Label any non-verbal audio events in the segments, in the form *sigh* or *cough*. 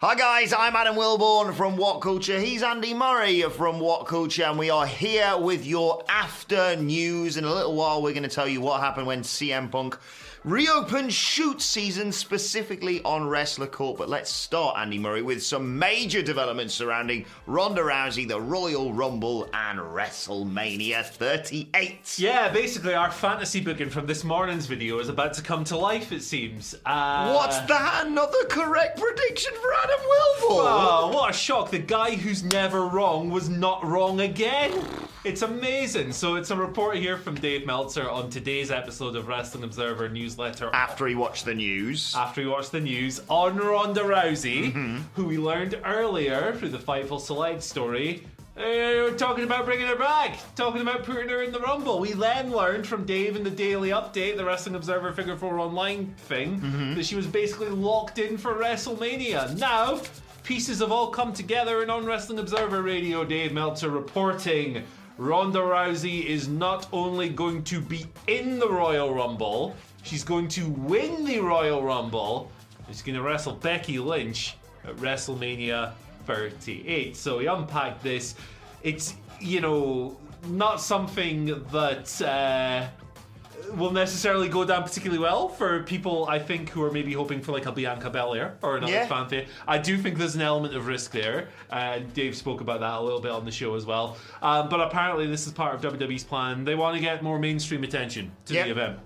Hi guys, I'm Adam Wilbourn from What Culture. He's Andy Murray from What Culture, and we are here with your after news. In a little while, we're going to tell you what happened when CM Punk reopened shoot season specifically on Wrestler Court. But let's start, Andy Murray, with some major developments surrounding Ronda Rousey, the Royal Rumble, and WrestleMania 38. Yeah, basically, our fantasy booking from this morning's video is about to come to life, it seems. Uh, What's that? Another correct prediction for Adam Wilbourn? Oh, what a shock. The guy who's never wrong was not wrong again. It's amazing. So, it's a report here from Dave Meltzer on today's episode of Wrestling Observer newsletter. After he watched the news. After he watched the news on Ronda Rousey, Mm-hmm. who we learned earlier through the Fightful Select story. Uh, talking about bringing her back, talking about putting her in the Rumble. We then learned from Dave in the Daily Update, the Wrestling Observer Figure 4 Online thing, Mm-hmm. that she was basically locked in for WrestleMania. Now, pieces have all come together, and on Wrestling Observer Radio, Dave Meltzer reporting Ronda Rousey is not only going to be in the Royal Rumble, she's going to win the Royal Rumble. She's going to wrestle Becky Lynch at WrestleMania 38. So we unpacked this. It's, you know, not something that uh, will necessarily go down particularly well for people, I think, who are maybe hoping for like a Bianca Belair or another Yeah. fanfare. I do think there's an element of risk there, and Dave spoke about that a little bit on the show as well. Um, but apparently, this is part of WWE's plan. They want to get more mainstream attention to Yep. the event.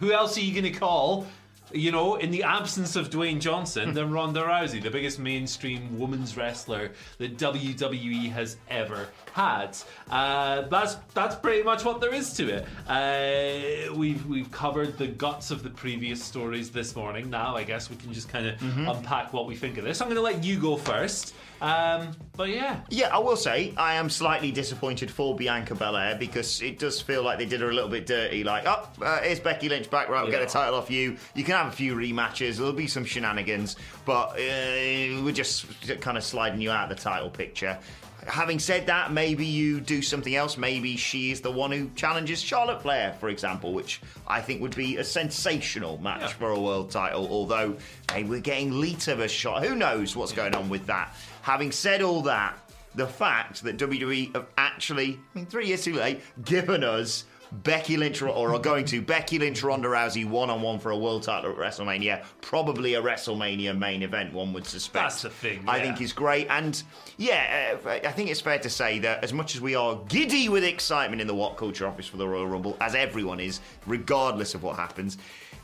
Who else are you going to call? You know, in the absence of Dwayne Johnson, than Ronda Rousey, the biggest mainstream women's wrestler that WWE has ever had. Uh, that's that's pretty much what there is to it. Uh, we've we've covered the guts of the previous stories this morning. Now I guess we can just kind of unpack what we think of this. I'm going to let you go first. Um, but yeah, Yeah, I will say I am slightly disappointed for Bianca Belair because it does feel like they did her a little bit dirty. Like, oh, uh, here's Becky Lynch back, right? We'll get Yeah. the title off you. You can have a few rematches. There'll be some shenanigans, but uh, we're just kind of sliding you out of the title picture. Having said that, maybe you do something else. Maybe she is the one who challenges Charlotte Flair, for example, which I think would be a sensational match Yeah. for a world title. Although maybe we're getting Lita versus Charlotte. Who knows what's going on with that? Having said all that, the fact that WWE have actually, I mean, three years too late, given us Becky Lynch, or are going to Becky Lynch, Ronda Rousey one on one for a world title at WrestleMania, probably a WrestleMania main event, one would suspect. That's the thing, I think is great. And yeah, uh, I think it's fair to say that as much as we are giddy with excitement in the What Culture office for the Royal Rumble, as everyone is, regardless of what happens,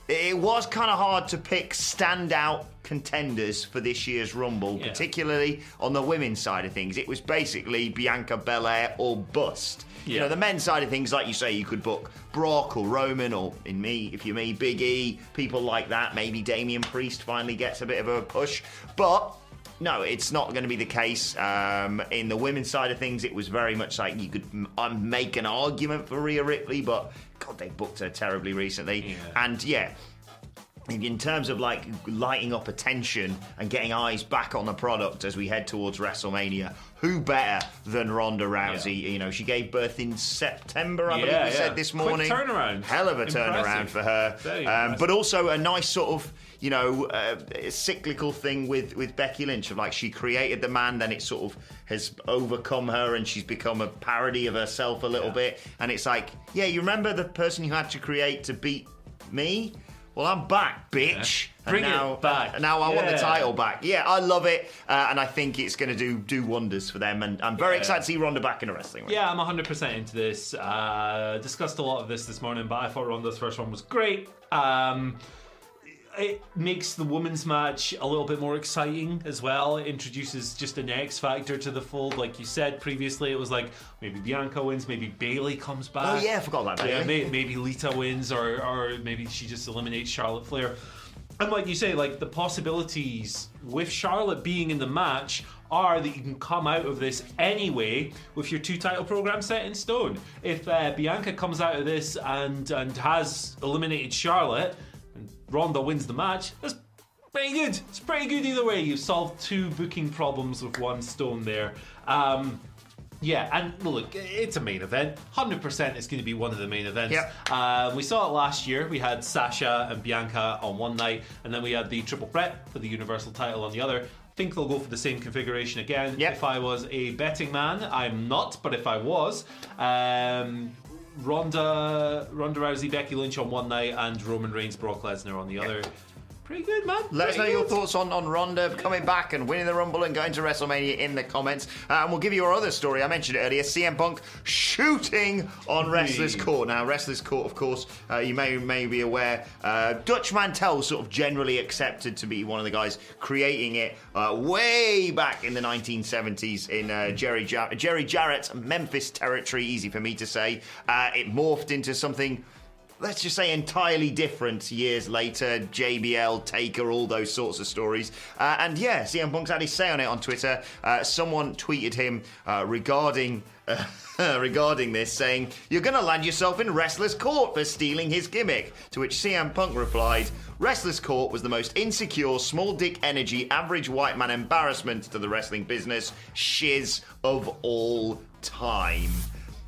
it was kind of hard to pick standout contenders for this year's Rumble, Yeah. particularly on the women's side of things. It was basically Bianca Belair or bust. You know, the men's side of things, like you say, you could book Brock or Roman or, in me, if you're me, Big E, people like that. Maybe Damian Priest finally gets a bit of a push. But no, it's not going to be the case. Um, in the women's side of things, it was very much like you could m- uh, make an argument for Rhea Ripley, but God, they booked her terribly recently. Yeah. And yeah, in terms of like lighting up attention and getting eyes back on the product as we head towards WrestleMania, who better than Ronda Rousey? Yeah. You know, she gave birth in September, I believe Yeah, we yeah. said this Quick morning. turnaround. Hell of a Impressive. turnaround for her. Um, but also a nice sort of you know uh, cyclical thing with with Becky Lynch of like she created the man, then it sort of has overcome her and she's become a parody of herself a little bit. And it's like, yeah, you remember the person you had to create to beat me? Well, I'm back, bitch. And Bring it now, back. Now I want the title back. Yeah, I love it, uh, and I think it's going to do do wonders for them. And I'm very Yeah. excited to see Ronda back in a wrestling ring. Yeah, I'm 100% into this. Uh, discussed a lot of this this morning, but I thought Ronda's first one was great. Um, it makes the women's match a little bit more exciting as well. It introduces just an X factor to the fold. Like you said previously, it was like maybe Bianca wins, maybe Bayley comes back. Oh yeah, I forgot about that. Yeah, may, maybe Lita wins, or or maybe she just eliminates Charlotte Flair. And like you say, like the possibilities with Charlotte being in the match are that you can come out of this anyway with your two title program set in stone. If uh, Bianca comes out of this and and has eliminated Charlotte, and Ronda wins the match, that's pretty good. It's pretty good either way. You've solved two booking problems with one stone there. Um, yeah, and look, it's a main event. 100% it's going to be one of the main events. Yep. Uh, we saw it last year. We had Sasha and Bianca on one night, and then we had the triple threat for the Universal title on the other. I think they'll go for the same configuration again. Yep. If I was a betting man, I'm not, but if I was, um, Ronda, Ronda Rousey, Becky Lynch on one night, and Roman Reigns, Brock Lesnar on the other. Pretty good, man. Let us know your thoughts on, on Ronda coming back and winning the Rumble and going to WrestleMania in the comments. Uh, and we'll give you our other story. I mentioned it earlier CM Punk shooting on Wrestler's Court. Now, Wrestler's Court, of course, uh, you may, may be aware, uh, Dutch Mantell sort of generally accepted to be one of the guys creating it uh, way back in the 1970s in uh, Jerry, Jar- Jerry Jarrett's Memphis territory, easy for me to say. Uh, it morphed into something let's just say entirely different years later. JBL, Taker, all those sorts of stories. Uh, and yeah, CM Punk's had his say on it on Twitter. Uh, someone tweeted him uh, regarding. Uh, *laughs* regarding this, saying, You're gonna land yourself in Wrestler's Court for stealing his gimmick. To which CM Punk replied, Wrestler's Court was the most insecure, small dick energy, average white man embarrassment to the wrestling business, shiz of all time.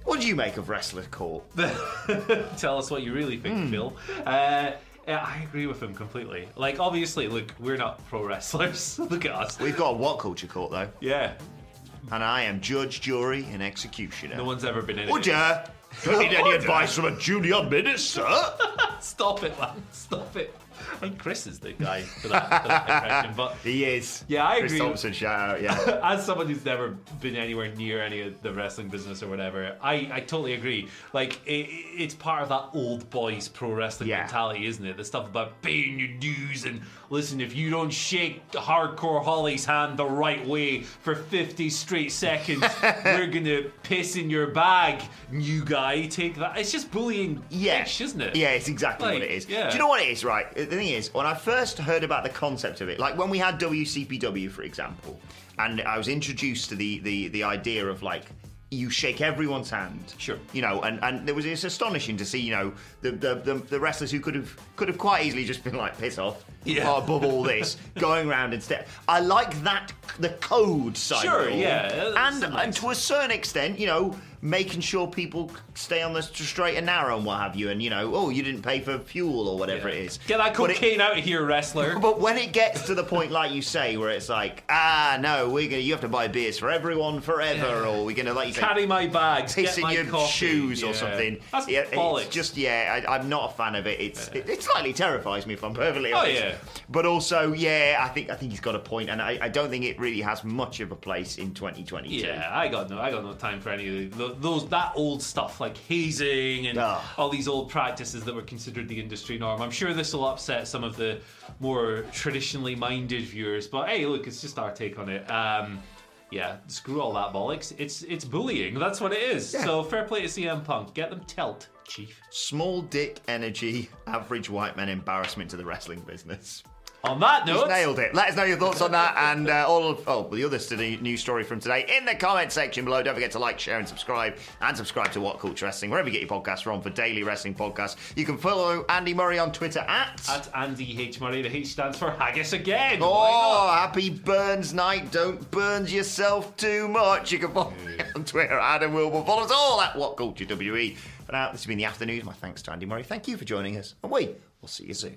What do you make of Wrestler's Court? *laughs* Tell us what you really think, Hmm. Phil. Uh, yeah, I agree with him completely. Like, obviously, look, we're not pro wrestlers. *laughs* look at us. We've got a what culture court though, Yeah, and I am judge, jury, and executioner. no one's ever been in Would it. ya? Don't need any *laughs* advice from a junior minister. Stop it, man. Stop it. I think Chris is the guy for that, for that impression. But he is. Yeah, I Chris agree. Thompson, shout out. Yeah. *laughs* as someone who's never been anywhere near any of the wrestling business or whatever, I, I totally agree. Like, it, it's part of that old boys pro wrestling Yeah. mentality, isn't it? The stuff about paying your dues and listen, if you don't shake hardcore Holly's hand the right way for 50 straight seconds, *laughs* we're gonna piss in your bag, new guy. Take that. It's just bullying, Yeah, bitch, isn't it? Yeah, it's exactly Like, what it is. yeah. Do you know what it is? Right. The thing is, when I first heard about the concept of it, like when we had WCPW, for example, and I was introduced to the the the idea of like. You shake everyone's hand, Sure. You know, and, and there was it's astonishing to see, you know, the, the, the, the wrestlers who could have could have quite easily just been like piss off, Yeah. oh, above all this, *laughs* going around instead. I like that the code side, Sure, of yeah, and nice. and to a certain extent, you know, making sure people stay on the straight and narrow and what have you, and you know, oh, you didn't pay for fuel or whatever it is. Get that But it- cocaine out of here, wrestler. *laughs* but when it gets to the point, like you say, where it's like, ah, no, we're gonna, you have to buy beers for everyone forever, or we're gonna, like you say, Carry my bags, piss get in my your coffee. shoes or something. That's yeah, bollocks. it's just yeah, I, I'm not a fan of it. It's it, it slightly terrifies me if I'm perfectly honest. Oh, honest. yeah. But also, yeah, I think I think he's got a point, and I, I don't think it really has much of a place in 2022. Yeah, I got no, I got no time for any of the, those that old stuff like hazing and Ugh. all these old practices that were considered the industry norm. I'm sure this will upset some of the more traditionally minded viewers, but hey, look, it's just our take on it. Um, yeah, screw all that bollocks. It's it's bullying. That's what it is. So fair play to CM Punk. Get them telt, chief. Small dick energy, average white man embarrassment to the wrestling business. On that He's note, nailed it. Let us know your thoughts on that and uh, all of oh the other st- news story from today in the comment section below. Don't forget to like, share, and subscribe, and subscribe to What Culture Wrestling wherever you get your podcasts from for daily wrestling podcasts. You can follow Andy Murray on Twitter at. at Andy H Murray, the H stands for haggis again. Oh, happy Burns night. Don't burn yourself too much. You can follow me on Twitter, Adam Wilbur. Follow us all at What Culture WE. For now, this has been the afternoon. My thanks to Andy Murray. Thank you for joining us. And we will see you soon.